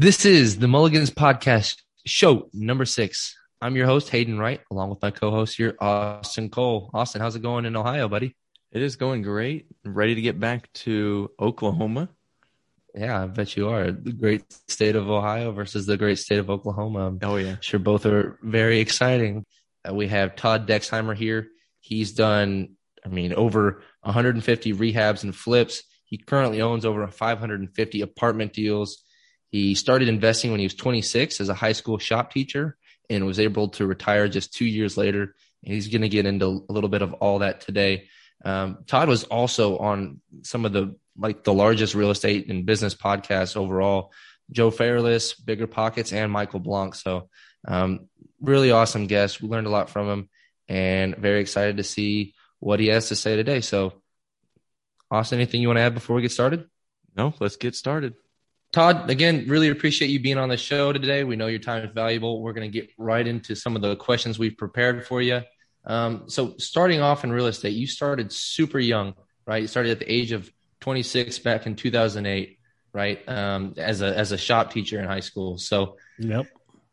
This is the Mulligans Podcast, show number six. I'm your host, Hayden Wright, along with my co host here, Austin Cole. Austin, how's it going in Ohio, buddy? It is going great. Ready to get back to Oklahoma. Yeah, I bet you are. The great state of Ohio versus the great state of Oklahoma. Oh, yeah. Sure, both are very exciting. Uh, we have Todd Dexheimer here. He's done, I mean, over 150 rehabs and flips. He currently owns over 550 apartment deals. He started investing when he was 26 as a high school shop teacher and was able to retire just two years later. He's going to get into a little bit of all that today. Um, Todd was also on some of the like the largest real estate and business podcasts overall. Joe Fairless, Bigger Pockets, and Michael Blank. So, um, really awesome guest. We learned a lot from him, and very excited to see what he has to say today. So, Austin, anything you want to add before we get started? No, let's get started. Todd, again, really appreciate you being on the show today. We know your time is valuable. We're going to get right into some of the questions we've prepared for you. Um, so, starting off in real estate, you started super young, right? You started at the age of 26 back in 2008, right? Um, as a as a shop teacher in high school. So, yep.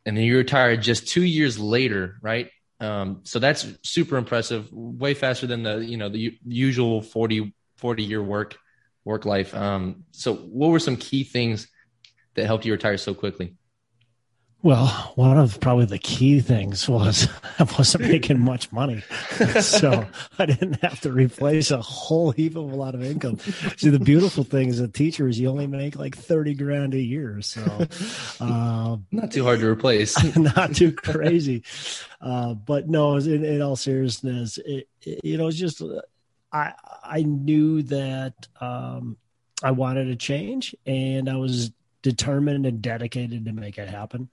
And then you retired just two years later, right? Um, so that's super impressive. Way faster than the you know the usual 40 40 year work work life. Um, so, what were some key things that helped you retire so quickly? Well, one of probably the key things was I wasn't making much money. so I didn't have to replace a whole heap of a lot of income. See, the beautiful thing as a teacher is you only make like 30 grand a year. So, uh, not too hard to replace, not too crazy. Uh, but no, in, in all seriousness, it, it, you know, it's just, I I knew that um, I wanted a change, and I was determined and dedicated to make it happen.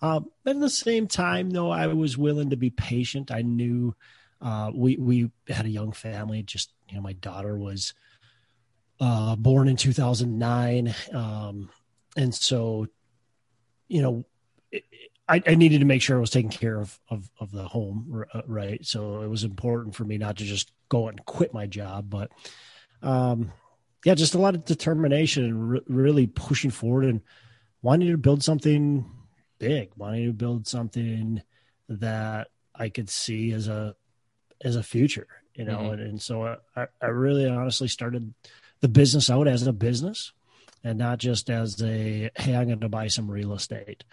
Um, at the same time, though, I was willing to be patient. I knew uh, we we had a young family. Just you know, my daughter was uh, born in 2009, um, and so you know. It, I, I, needed to make sure I was taking care of, of, of the home, uh, right? So it was important for me not to just go and quit my job, but um, yeah, just a lot of determination and re- really pushing forward and wanting to build something big, wanting to build something that I could see as a as a future, you know. Mm-hmm. And, and, so I, I really honestly started the business out as a business and not just as a hey, I'm going to buy some real estate.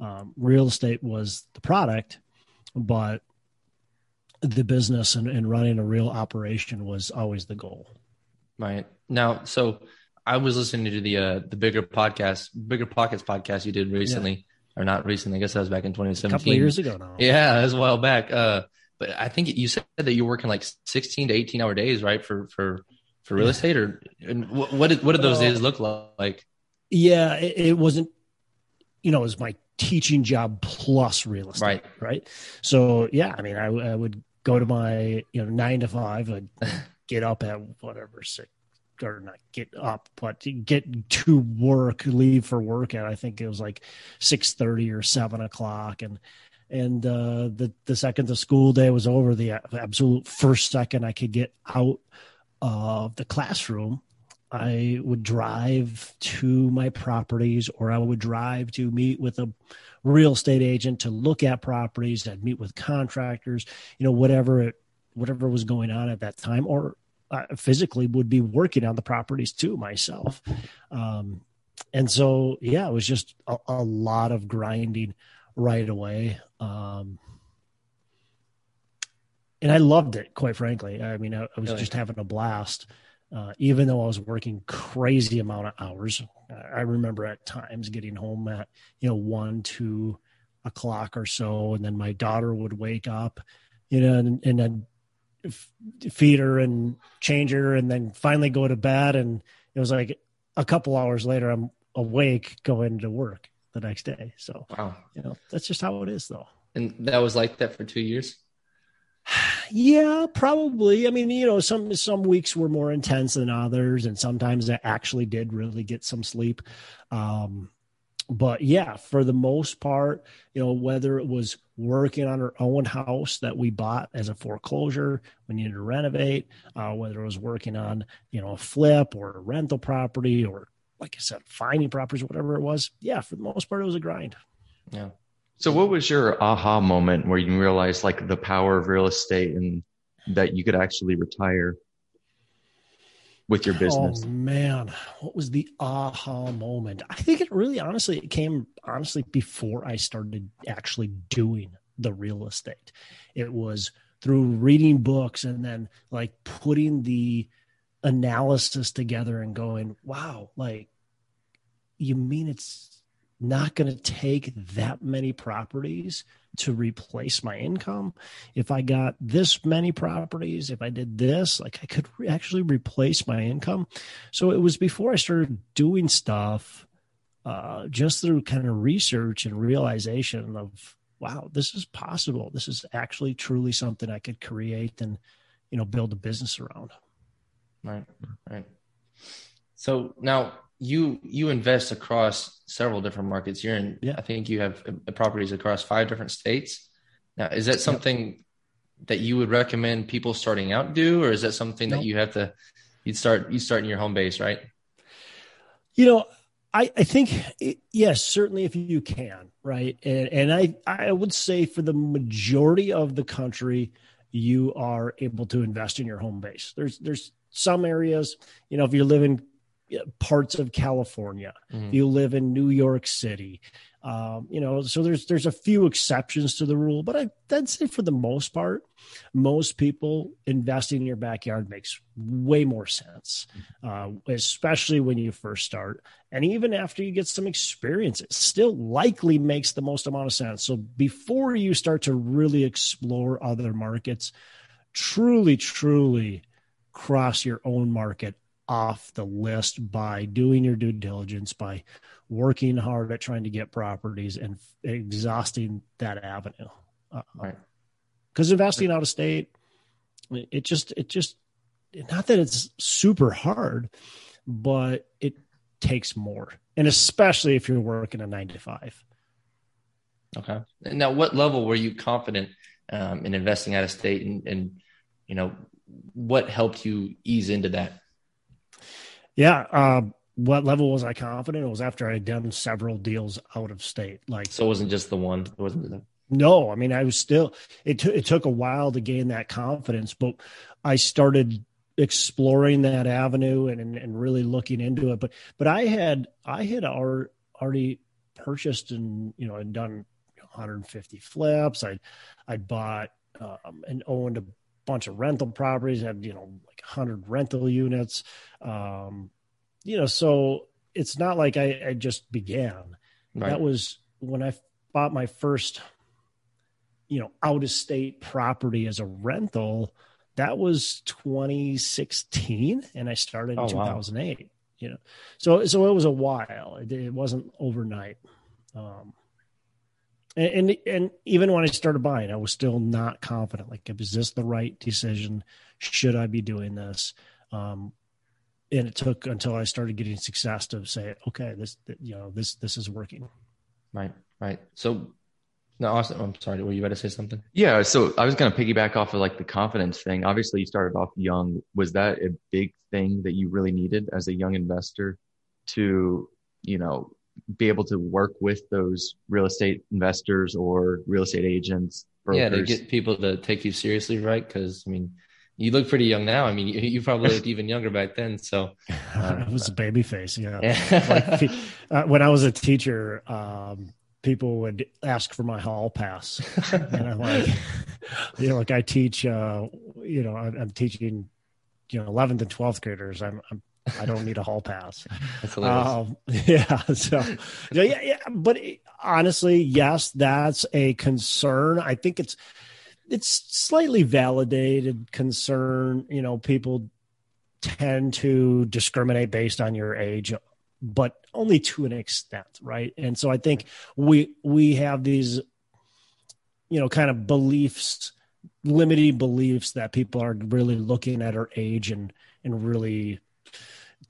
Um, real estate was the product, but the business and, and running a real operation was always the goal. Right now, so I was listening to the uh, the bigger podcast, bigger pockets podcast you did recently, yeah. or not recently. I guess that was back in 2017. A couple years ago now. Yeah, that was a while back. Uh, but I think you said that you're working like 16 to 18 hour days, right? For for for real estate, or and what what did, what did those days look like? Yeah, it, it wasn't. You know, it was my teaching job plus real estate, right? Right. So yeah, I mean, I, I would go to my you know nine to five. I'd get up at whatever six or not get up, but get to work, leave for work at I think it was like six thirty or seven o'clock, and and uh, the the second the school day was over, the absolute first second I could get out of the classroom, I would drive to my properties, or I would drive to meet with a real estate agent to look at properties. I'd meet with contractors, you know, whatever it, whatever was going on at that time, or uh, physically would be working on the properties too myself. Um, and so, yeah, it was just a, a lot of grinding right away. Um, and I loved it, quite frankly. I mean, I, I was really? just having a blast. Uh, even though I was working crazy amount of hours, I remember at times getting home at you know one, two o'clock or so, and then my daughter would wake up, you know, and, and then feed her and change her, and then finally go to bed. And it was like a couple hours later, I'm awake going to work the next day. So, wow, you know, that's just how it is, though. And that was like that for two years. Yeah, probably. I mean, you know, some some weeks were more intense than others, and sometimes I actually did really get some sleep. Um, but yeah, for the most part, you know, whether it was working on our own house that we bought as a foreclosure, we needed to renovate, uh, whether it was working on, you know, a flip or a rental property or like I said, finding properties, whatever it was, yeah, for the most part, it was a grind. Yeah. So, what was your aha moment where you realized like the power of real estate and that you could actually retire with your oh, business? Oh man, what was the aha moment? I think it really honestly it came honestly before I started actually doing the real estate. It was through reading books and then like putting the analysis together and going, wow, like you mean it's not going to take that many properties to replace my income. If I got this many properties, if I did this, like I could re- actually replace my income. So it was before I started doing stuff, uh, just through kind of research and realization of, wow, this is possible. This is actually truly something I could create and, you know, build a business around. Right. Right. So now you you invest across several different markets. You're in, yeah. I think you have uh, properties across five different states. Now, is that something yep. that you would recommend people starting out do, or is that something nope. that you have to you start you start in your home base, right? You know, I I think it, yes, certainly if you can, right, and and I I would say for the majority of the country, you are able to invest in your home base. There's there's some areas, you know, if you live in parts of California. Mm-hmm. You live in New York City. Um, you know, so there's there's a few exceptions to the rule, but I, would say for the most part, most people investing in your backyard makes way more sense, uh, especially when you first start, and even after you get some experience, it still likely makes the most amount of sense. So before you start to really explore other markets, truly, truly cross your own market off the list by doing your due diligence, by working hard at trying to get properties and exhausting that avenue. Uh, right. Because investing out of state, it just, it just, not that it's super hard, but it takes more. And especially if you're working a nine to five. Okay. Now, what level were you confident um, in investing out of state and, and, you know, what helped you ease into that? Yeah. Uh, what level was I confident? It was after I had done several deals out of state. Like, so it wasn't just the one. It wasn't the. No, I mean, I was still. It took it took a while to gain that confidence, but I started exploring that avenue and, and, and really looking into it. But but I had I had already purchased and you know and done 150 flips. I I bought um, and owned a bunch of rental properties, had, you know, like 100 rental units. Um, you know, so it's not like I, I just began. Right. That was when I bought my first, you know, out of state property as a rental. That was 2016, and I started in oh, 2008. Wow. You know, so so it was a while. It, it wasn't overnight. Um, and, and, and even when I started buying, I was still not confident. Like, is this the right decision? Should I be doing this? Um, and it took until I started getting success to say, okay, this you know this this is working. Right, right. So, no, Austin, I'm sorry. Were you about to say something? Yeah. So I was going to piggyback off of like the confidence thing. Obviously, you started off young. Was that a big thing that you really needed as a young investor to, you know, be able to work with those real estate investors or real estate agents. Brokers. Yeah, to get people to take you seriously, right? Because I mean, you look pretty young now. I mean, you, you probably looked even younger back then. So uh, I was a baby face. Yeah. yeah. like, uh, when I was a teacher, um, people would ask for my hall pass, and I'm like, you know, like I teach, uh, you know, I'm, I'm teaching, you know, 11th and 12th graders. I'm, I'm I don't need a hall pass. um, yeah. So, yeah, yeah. But honestly, yes, that's a concern. I think it's it's slightly validated concern. You know, people tend to discriminate based on your age, but only to an extent, right? And so I think we we have these, you know, kind of beliefs, limiting beliefs that people are really looking at our age and and really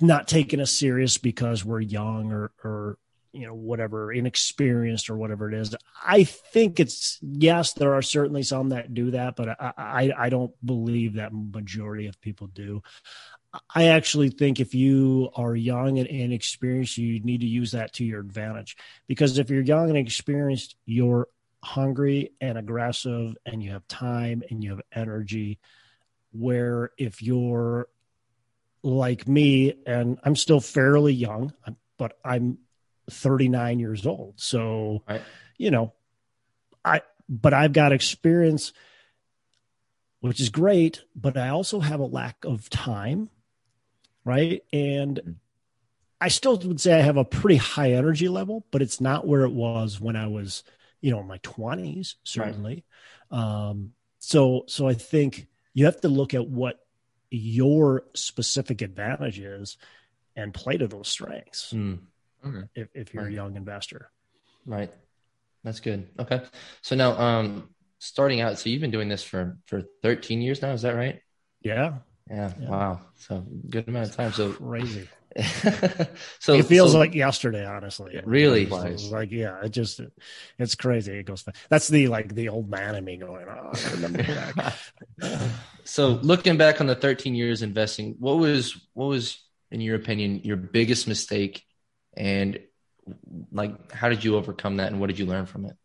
not taking us serious because we're young or or you know whatever inexperienced or whatever it is i think it's yes there are certainly some that do that but i i, I don't believe that majority of people do I actually think if you are young and inexperienced, you need to use that to your advantage. Because if you're young and experienced, you're hungry and aggressive and you have time and you have energy. Where if you're like me and I'm still fairly young, but I'm 39 years old. So, right. you know, I, but I've got experience, which is great, but I also have a lack of time. Right. And mm-hmm. I still would say I have a pretty high energy level, but it's not where it was when I was, you know, in my 20s, certainly. Right. Um, so, so I think you have to look at what your specific advantages and play to those strengths. Mm. Okay. If, if you're right. a young investor. Right. That's good. Okay. So now, um, starting out, so you've been doing this for, for 13 years now. Is that right? Yeah. Yeah. yeah. Wow. So good amount of time. So crazy. So it feels so, like yesterday, honestly. Really? like, yeah, it just, it's crazy. It goes, Fast. that's the, like the old man in me going, oh, I remember that. so looking back on the 13 years investing, what was, what was, in your opinion, your biggest mistake and like how did you overcome that and what did you learn from it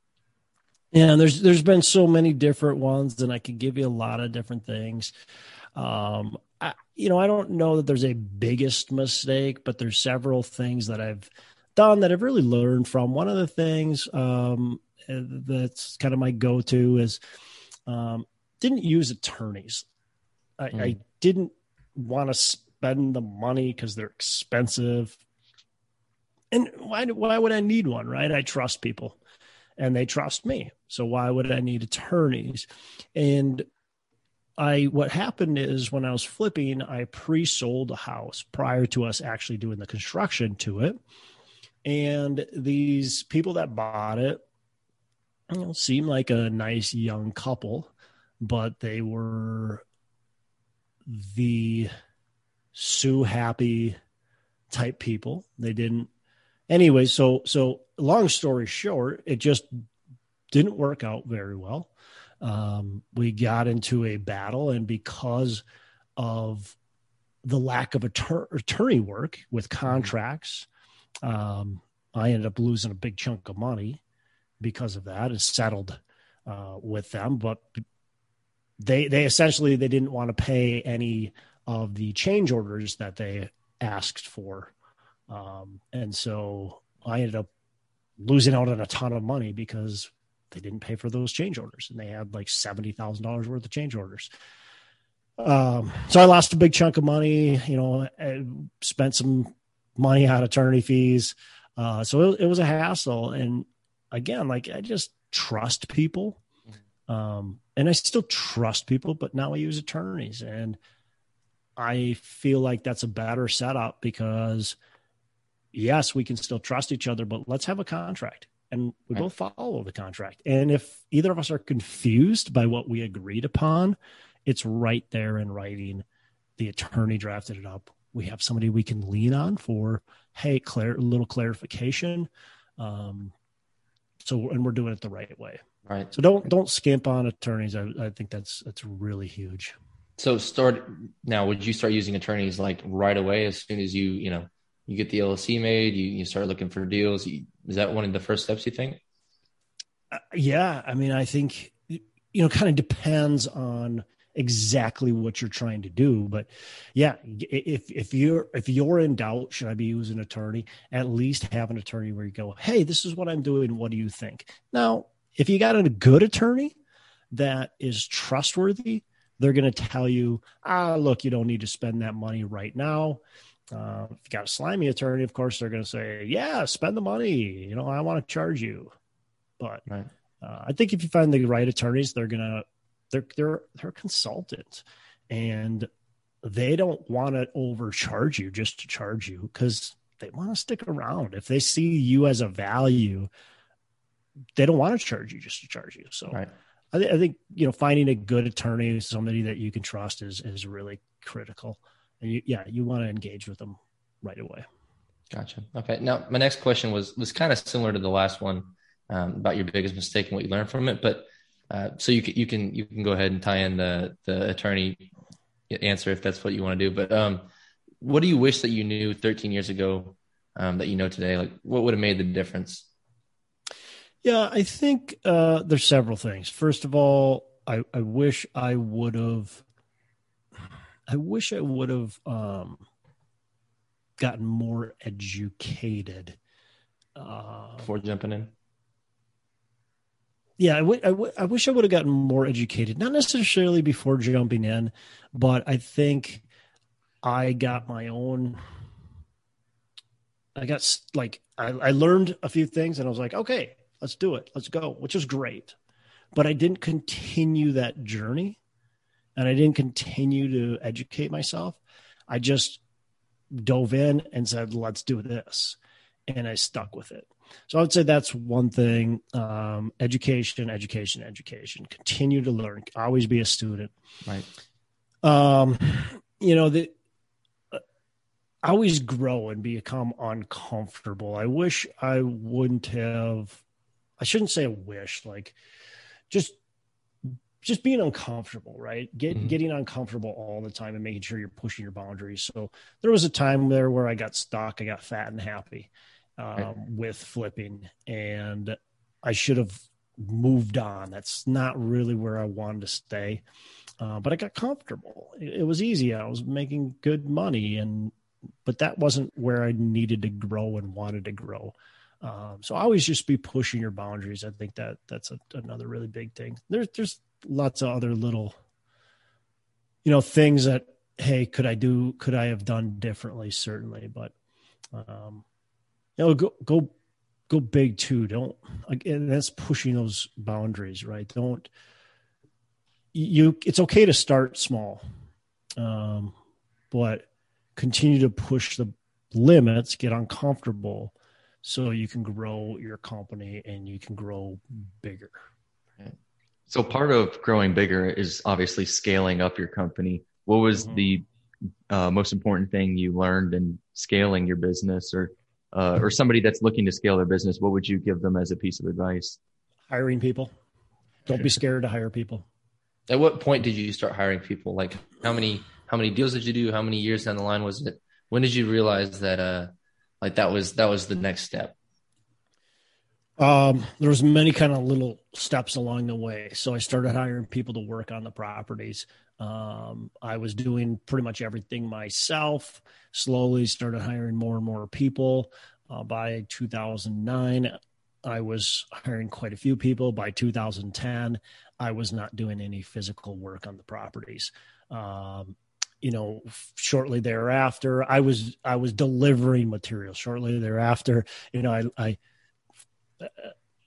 yeah there's there's been so many different ones and i could give you a lot of different things um I, you know i don't know that there's a biggest mistake but there's several things that i've done that i've really learned from one of the things um that's kind of my go-to is um didn't use attorneys i, mm. I didn't want to spend the money because they're expensive and why why would I need one, right? I trust people and they trust me. So why would I need attorneys? And I what happened is when I was flipping, I pre-sold a house prior to us actually doing the construction to it. And these people that bought it you know, seemed like a nice young couple, but they were the sue happy type people. They didn't anyway, so so long story short, it just didn't work out very well. Um, we got into a battle, and because of the lack of attor- attorney work with mm-hmm. contracts, um, I ended up losing a big chunk of money because of that. and settled uh, with them, but they they essentially they didn't want to pay any of the change orders that they asked for um, and so I ended up losing out on a ton of money because they didn't pay for those change orders and they had like $70,000 worth of change orders. Um, so I lost a big chunk of money, you know, spent some money on attorney fees. Uh, so it, it was a hassle. And again, like I just trust people. Um, and I still trust people, but now I use attorneys and I feel like that's a better setup because – yes, we can still trust each other, but let's have a contract and we both follow the contract. And if either of us are confused by what we agreed upon, it's right there in writing. The attorney drafted it up. We have somebody we can lean on for, hey, clear, little clarification. Um, so, and we're doing it the right way. Right. So don't don't skimp on attorneys. I, I think that's that's really huge. So start now. Would you start using attorneys like right away as soon as you you know you get the LLC made, you, you start looking for deals. Is that one of the first steps you think? Uh, yeah. I mean, I think, you know, kind of depends on exactly what you're trying to do. But yeah, if, if you're, if you're in doubt, should I be using an attorney? At least have an attorney where you go, Hey, this is what I'm doing. What do you think? Now, if you got a good attorney that is trustworthy, they're going to tell you, ah, look, you don't need to spend that money right now. Uh, if you got a slimy attorney, of course, they're going to say, "Yeah, spend the money. You know, I want to charge you." But right. uh, I think if you find the right attorneys, they're gonna they're they're they're consultants, and they don't want to overcharge you just to charge you because they want to stick around. If they see you as a value, they don't want to charge you just to charge you. So. Right. I, th- I think you know finding a good attorney, somebody that you can trust, is is really critical you, yeah, you want to engage with them right away. Gotcha. Okay. Now, my next question was was kind of similar to the last one um, about your biggest mistake and what you learned from it. But uh, so you can you can you can go ahead and tie in the the attorney answer if that's what you want to do. But um, what do you wish that you knew 13 years ago um, that you know today? Like, what would have made the difference? Yeah, I think uh, there's several things. First of all, I, I wish I would have. I wish I would have um, gotten more educated uh, before jumping in. Yeah, I, w- I, w- I wish I would have gotten more educated. Not necessarily before jumping in, but I think I got my own I got like I, I learned a few things and I was like, okay, let's do it, let's go, which was great. But I didn't continue that journey, and I didn't continue to educate myself. I just dove in and said, let's do this, and I stuck with it. So I would say that's one thing: um, education, education, education. Continue to learn. Always be a student. Right. Um, you know the I always grow and become uncomfortable. I wish I wouldn't have I shouldn't say a wish, like just just being uncomfortable, right? Get, mm-hmm. Getting uncomfortable all the time and making sure you're pushing your boundaries. So there was a time there where I got stuck. I got fat and happy um, right. with flipping, and I should have moved on. That's not really where I wanted to stay. Uh, but I got comfortable. It, it was easy. I was making good money, and but that wasn't where I needed to grow and wanted to grow. Um, so always just be pushing your boundaries. I think that that's a, another really big thing. There's there's lots of other little, you know, things that hey, could I do? Could I have done differently? Certainly, but um, you know, go go go big too. Don't again. That's pushing those boundaries, right? Don't you? It's okay to start small, um, but continue to push the limits, get uncomfortable, so you can grow your company and you can grow bigger. So part of growing bigger is obviously scaling up your company. What was mm-hmm. the uh, most important thing you learned in scaling your business, or uh, or somebody that's looking to scale their business? What would you give them as a piece of advice? Hiring people. Don't be scared to hire people. At what point did you start hiring people? Like how many how many deals did you do? How many years down the line was it? When did you realize that uh like that was that was the next step? Um, there was many kind of little steps along the way. So I started hiring people to work on the properties. Um, I was doing pretty much everything myself. Slowly started hiring more and more people. Uh, by 2009, I was hiring quite a few people. By 2010, I was not doing any physical work on the properties. Um, you know shortly thereafter i was i was delivering material shortly thereafter you know i i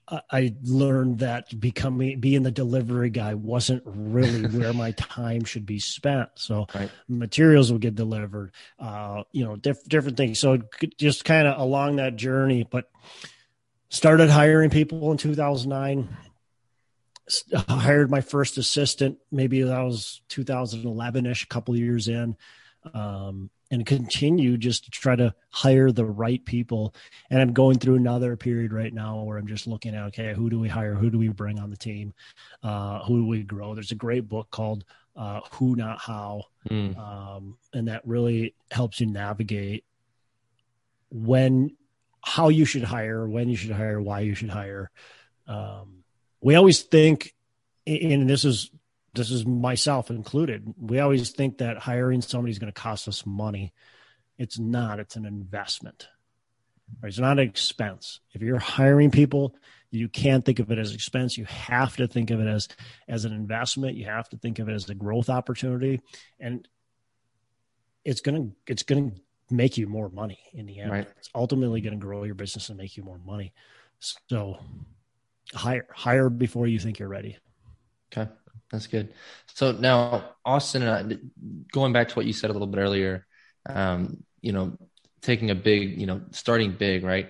I learned that becoming being the delivery guy wasn't really where my time should be spent. So right. materials would get delivered, uh, you know, diff- different things. So just kind of along that journey, but started hiring people in 2009 hired my first assistant. Maybe that was 2011 ish, a couple years in, um, and continue just to try to hire the right people. And I'm going through another period right now where I'm just looking at okay, who do we hire? Who do we bring on the team? Uh, who do we grow? There's a great book called uh, Who Not How, mm. um, and that really helps you navigate when how you should hire, when you should hire, why you should hire. Um, we always think, and this is this is myself included. We always think that hiring somebody is going to cost us money. It's not. It's an investment. Right? It's not an expense. If you're hiring people, you can't think of it as expense. You have to think of it as as an investment. You have to think of it as a growth opportunity, and it's gonna it's gonna make you more money in the end. Right. It's ultimately going to grow your business and make you more money. So hire hire before you think you're ready. Okay, that's good. So now, Austin, and I, going back to what you said a little bit earlier, um, you know, taking a big, you know, starting big, right?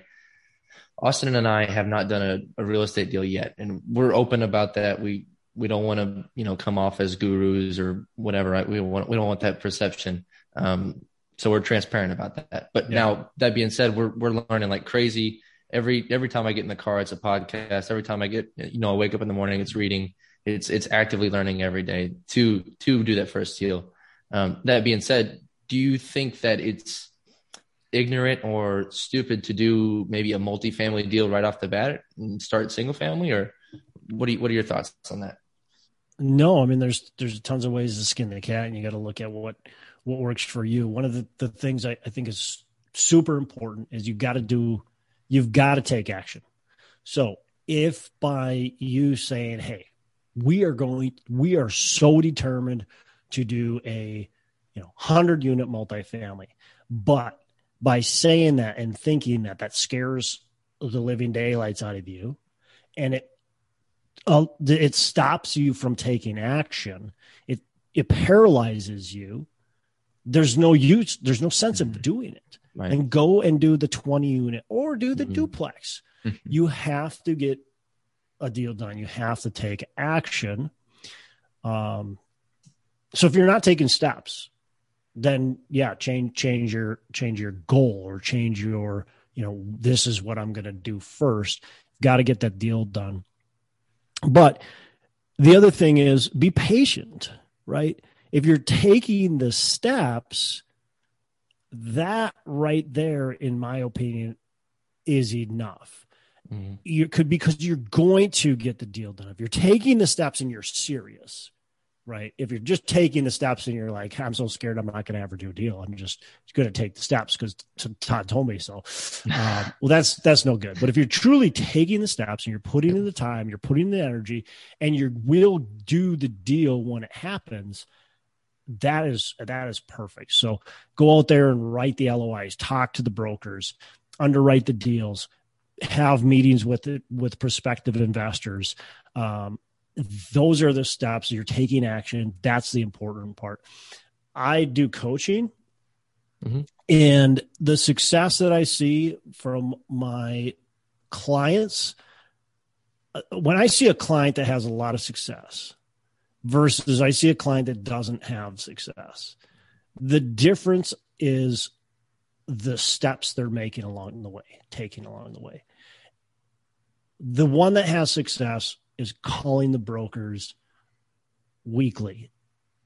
Austin and I have not done a, a real estate deal yet, and we're open about that. We we don't want to, you know, come off as gurus or whatever. Right? We want we don't want that perception. Um, so we're transparent about that. But yeah. now that being said, we're we're learning like crazy every every time I get in the car, it's a podcast. Every time I get, you know, I wake up in the morning, it's reading. It's it's actively learning every day to to do that first deal. Um, that being said, do you think that it's ignorant or stupid to do maybe a multifamily deal right off the bat and start single family or what do you, what are your thoughts on that? No, I mean there's there's tons of ways to skin the cat, and you got to look at what what works for you. One of the, the things I, I think is super important is you got to do you've got to take action. So if by you saying, "Hey, we are going, we are so determined to do a you know hundred unit multifamily," but by saying that and thinking that that scares the living daylights out of you, and it uh, it stops you from taking action. It it paralyzes you. There's no use. There's no sense of mm-hmm. doing it. Right. And go and do the 20 unit or do the mm-hmm. duplex. you have to get a deal done. You have to take action. Um, so if you're not taking steps, then yeah, change change your change your goal or change your you know this is what I'm going to do first. Got to get that deal done. But the other thing is be patient, right? If you're taking the steps, that right there, in my opinion, is enough. Mm-hmm. You could because you're going to get the deal done. If you're taking the steps and you're serious, right? If you're just taking the steps and you're like, I'm so scared, I'm not going to ever do a deal. I'm just going to take the steps because Todd told me so. Um, well, that's that's no good. But if you're truly taking the steps and you're putting in the time, you're putting in the energy, and you will do the deal when it happens. That is that is perfect. So go out there and write the LOIs, talk to the brokers, underwrite the deals, have meetings with it with prospective investors, um, those are the steps you're taking action that's the important part i do coaching mm-hmm. and the success that i see from my clients uh, when i see a client that has a lot of success versus i see a client that doesn't have success the difference is the steps they're making along the way taking along the way the one that has success is calling the brokers weekly.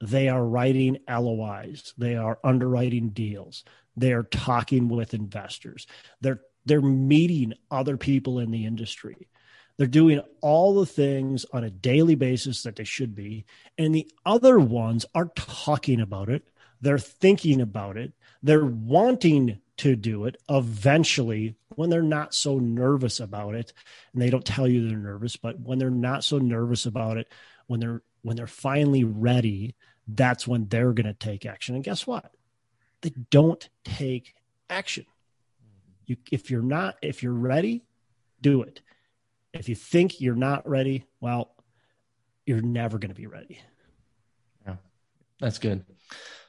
They are writing LOIs. They are underwriting deals. They are talking with investors. They're they're meeting other people in the industry. They're doing all the things on a daily basis that they should be. And the other ones are talking about it. They're thinking about it. They're wanting to do it eventually when they're not so nervous about it and they don't tell you they're nervous but when they're not so nervous about it when they're when they're finally ready that's when they're going to take action and guess what they don't take action you if you're not if you're ready do it if you think you're not ready well you're never going to be ready yeah that's good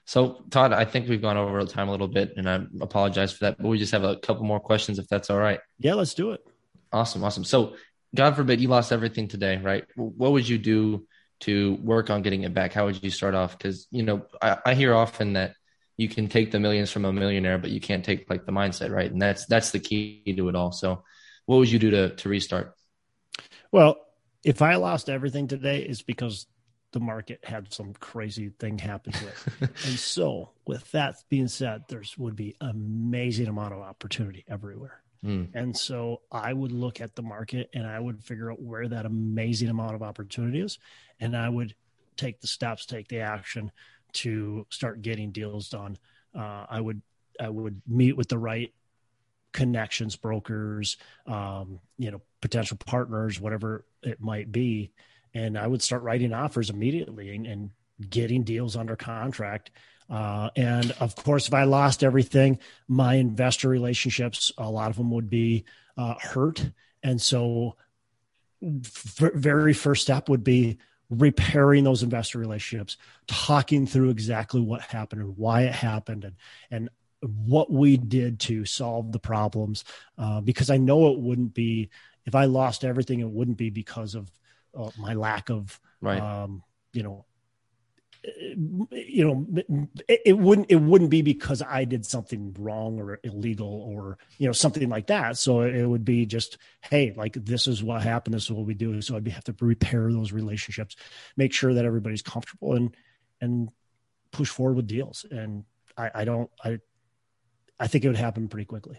so, Todd, I think we've gone over time a little bit, and I apologize for that. But we just have a couple more questions, if that's all right. Yeah, let's do it. Awesome, awesome. So, God forbid you lost everything today, right? What would you do to work on getting it back? How would you start off? Because you know, I, I hear often that you can take the millions from a millionaire, but you can't take like the mindset, right? And that's that's the key to it all. So, what would you do to to restart? Well, if I lost everything today, it's because the market had some crazy thing happen to it. and so, with that being said, there's would be amazing amount of opportunity everywhere. Mm. And so I would look at the market and I would figure out where that amazing amount of opportunity is. And I would take the steps, take the action to start getting deals done. Uh, I would, I would meet with the right connections, brokers, um, you know, potential partners, whatever it might be, and I would start writing offers immediately and, and getting deals under contract. Uh, and of course, if I lost everything, my investor relationships, a lot of them would be uh, hurt. And so, v- very first step would be repairing those investor relationships, talking through exactly what happened and why it happened, and and what we did to solve the problems. Uh, because I know it wouldn't be if I lost everything, it wouldn't be because of uh, my lack of right. um, you know you know it, it, wouldn't it wouldn't be because i did something wrong or illegal or you know something like that so it would be just hey like this is what happened this is what we do so i'd have to repair those relationships make sure that everybody's comfortable and and push forward with deals and I, I don't, I, I think it would happen pretty quickly.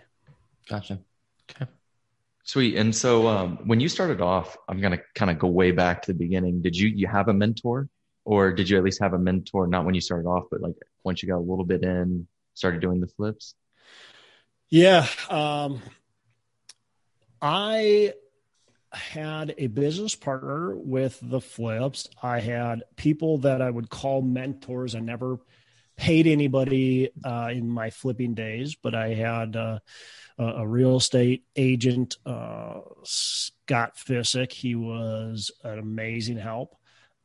Gotcha. Okay. Sweet. And so um, when you started off, I'm gonna kind of go way back to the beginning. Did you you have a mentor, or did you at least have a mentor? Not when you started off, but like once you got a little bit in, started doing the flips. Yeah, um, I had a business partner with the flips. I had people that I would call mentors. I never paid anybody uh, in my flipping days, but I had. Uh, a real estate agent, uh, Scott Fissick. He was an amazing help.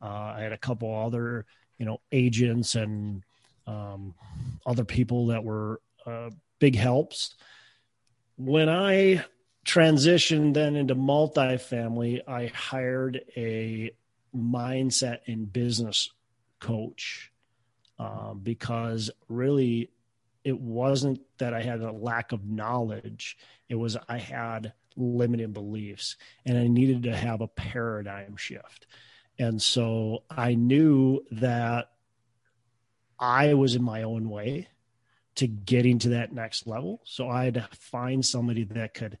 Uh, I had a couple other, you know, agents and um, other people that were uh, big helps. When I transitioned then into multifamily, I hired a mindset and business coach um, because really it wasn't that I had a lack of knowledge. It was I had limited beliefs and I needed to have a paradigm shift. And so I knew that I was in my own way to getting to that next level. So I had to find somebody that could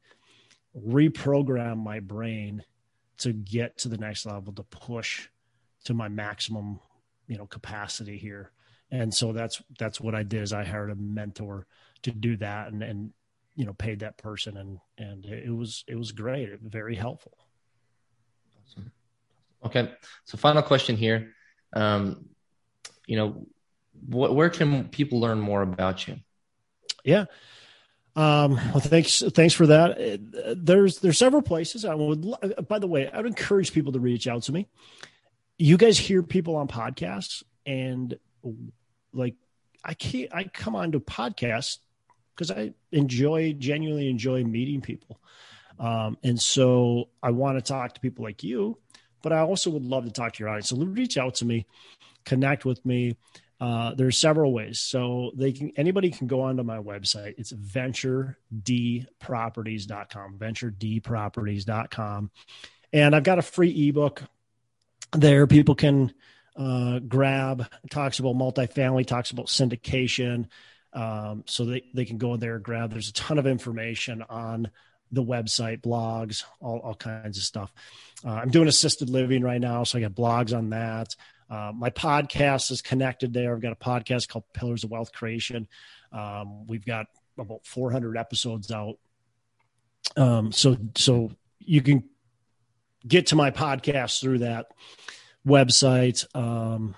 reprogram my brain to get to the next level to push to my maximum, you know, capacity here and so that's that's what I did is I hired a mentor to do that and and you know paid that person and and it was it was great very helpful. Awesome. okay. So final question here. Um you know what, where can people learn more about you? Yeah. Um well thanks thanks for that. There's there's several places i would by the way i would encourage people to reach out to me. You guys hear people on podcasts and like I can't I come on to podcasts because I enjoy genuinely enjoy meeting people. Um, and so I want to talk to people like you, but I also would love to talk to your audience. So reach out to me, connect with me. Uh, there's several ways. So they can anybody can go onto my website. It's venturedproperties.com, venturedproperties.com. And I've got a free ebook there. People can uh, grab talks about multifamily, talks about syndication. Um, so they, they can go in there and grab. There's a ton of information on the website, blogs, all, all kinds of stuff. Uh, I'm doing assisted living right now, so I got blogs on that. Uh, my podcast is connected there. I've got a podcast called Pillars of Wealth Creation. Um, we've got about 400 episodes out. Um, so so you can get to my podcast through that website. Um,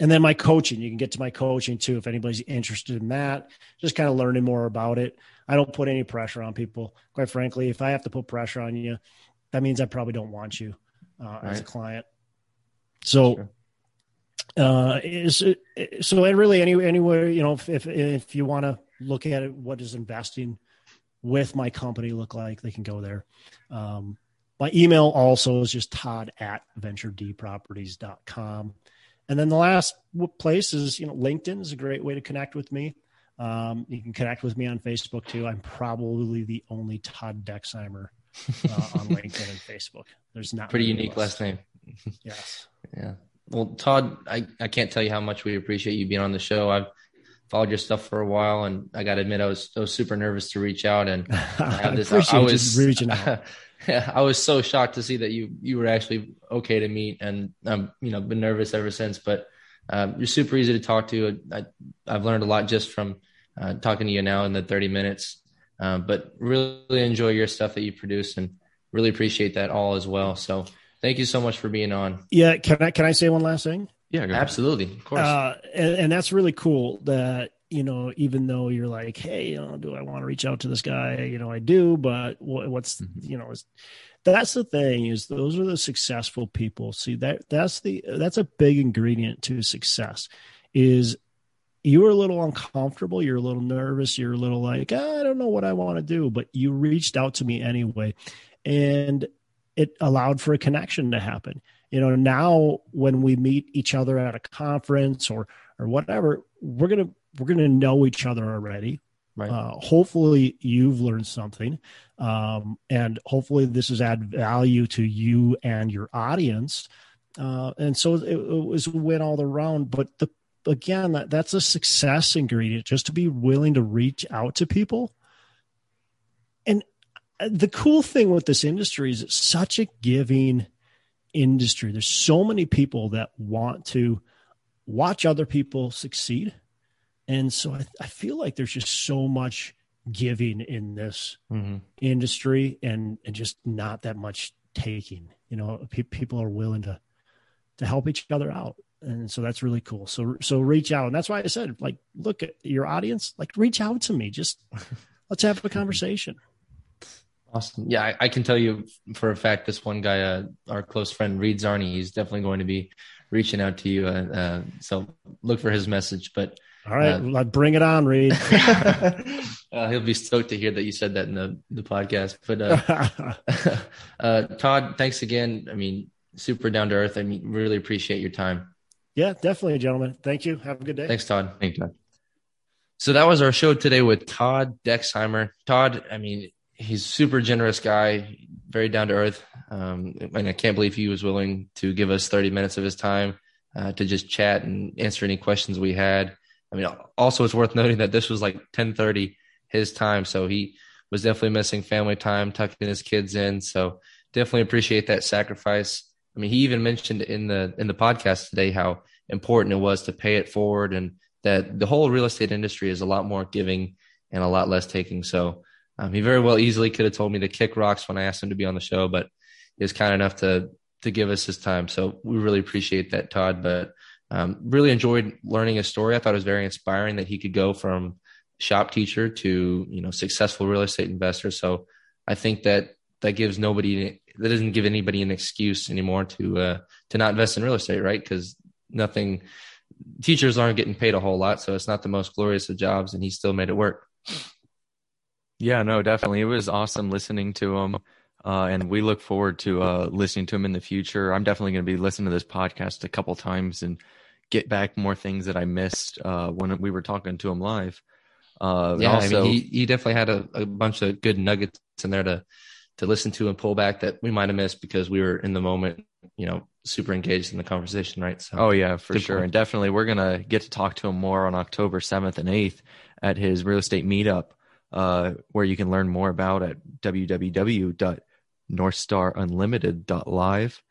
and then my coaching, you can get to my coaching too if anybody's interested in that. Just kind of learning more about it. I don't put any pressure on people. Quite frankly, if I have to put pressure on you, that means I probably don't want you uh, right. as a client. So, sure. uh, is so and really any anywhere you know if if, if you want to look at it, what does investing with my company look like? They can go there. Um, my email also is just todd at venturedproperties.com. And then the last place is, you know, LinkedIn is a great way to connect with me. Um, you can connect with me on Facebook too. I'm probably the only Todd Dexheimer uh, on LinkedIn and Facebook. There's not pretty unique last name. yes. Yeah. Well, Todd, I, I can't tell you how much we appreciate you being on the show. I've followed your stuff for a while, and I got to admit, I was I was super nervous to reach out and have this. I, I was reaching out. Yeah, I was so shocked to see that you you were actually okay to meet, and I'm you know been nervous ever since. But um, you're super easy to talk to. I, have learned a lot just from uh, talking to you now in the 30 minutes. Uh, but really enjoy your stuff that you produce, and really appreciate that all as well. So thank you so much for being on. Yeah, can I can I say one last thing? Yeah, absolutely, of course. Uh, and, and that's really cool that you know, even though you're like, hey, you know, do I want to reach out to this guy? You know, I do, but what's, mm-hmm. you know, is that's the thing is those are the successful people. See that that's the that's a big ingredient to success is you are a little uncomfortable, you're a little nervous, you're a little like, ah, I don't know what I want to do, but you reached out to me anyway. And it allowed for a connection to happen. You know, now when we meet each other at a conference or or whatever, we're gonna we're going to know each other already. Right. Uh, hopefully, you've learned something, um, and hopefully, this has add value to you and your audience. Uh, and so it, it was a win all around. But the again, that, that's a success ingredient just to be willing to reach out to people. And uh, the cool thing with this industry is it's such a giving industry. There's so many people that want to watch other people succeed. And so I, I feel like there's just so much giving in this mm-hmm. industry and, and just not that much taking, you know, pe- people are willing to, to help each other out. And so that's really cool. So, so reach out. And that's why I said, like, look at your audience, like reach out to me. Just let's have a conversation. Awesome. Yeah, I, I, can tell you for a fact, this one guy, uh, our close friend Reed Zarni, he's definitely going to be reaching out to you. Uh, uh, so look for his message. But all right, uh, bring it on, Reed. Uh, he'll be stoked to hear that you said that in the, the podcast. But uh, uh, Todd, thanks again. I mean, super down to earth. I mean, really appreciate your time. Yeah, definitely, gentlemen. Thank you. Have a good day. Thanks, Todd. Thank you, Todd. So that was our show today with Todd Dexheimer. Todd, I mean, he's super generous guy, very down to earth. Um, and I can't believe he was willing to give us 30 minutes of his time uh, to just chat and answer any questions we had. I mean, also it's worth noting that this was like 1030 his time. So he was definitely missing family time, tucking his kids in. So definitely appreciate that sacrifice. I mean, he even mentioned in the, in the podcast today, how important it was to pay it forward and that the whole real estate industry is a lot more giving and a lot less taking. So um, he very well easily could have told me to kick rocks when I asked him to be on the show, but he was kind enough to to give us his time. So we really appreciate that, Todd. But um, really enjoyed learning his story. I thought it was very inspiring that he could go from shop teacher to you know successful real estate investor. So I think that that gives nobody that doesn't give anybody an excuse anymore to uh, to not invest in real estate, right? Because nothing teachers aren't getting paid a whole lot, so it's not the most glorious of jobs, and he still made it work. Yeah, no, definitely. It was awesome listening to him. Uh, and we look forward to uh, listening to him in the future. I'm definitely going to be listening to this podcast a couple times and get back more things that I missed uh, when we were talking to him live. Uh, yeah, also, I mean, he, he definitely had a, a, bunch of good nuggets in there to to listen to and pull back that we might have missed because we were in the moment, you know, super engaged in the conversation, right? So, oh yeah, for sure, point. and definitely we're gonna get to talk to him more on October seventh and eighth at his real estate meetup, uh, where you can learn more about at www.northstarunlimited.live,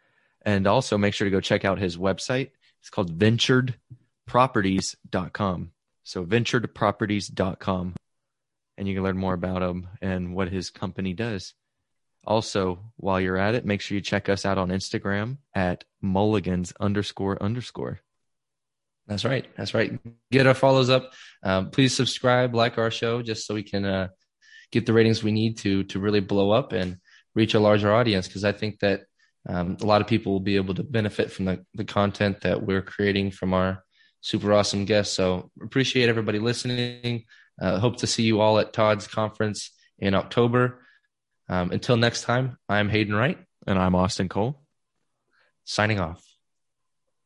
and also make sure to go check out his website. It's called venturedproperties.com. So venturedproperties.com. And you can learn more about him and what his company does. Also, while you're at it, make sure you check us out on Instagram at mulligans underscore underscore. That's right. That's right. Get our follows up. Um, please subscribe, like our show, just so we can uh, get the ratings we need to to really blow up and reach a larger audience. Because I think that um, a lot of people will be able to benefit from the, the content that we're creating from our super awesome guests. So appreciate everybody listening. Uh, hope to see you all at Todd's conference in October. Um, until next time, I'm Hayden Wright. And I'm Austin Cole. Signing off.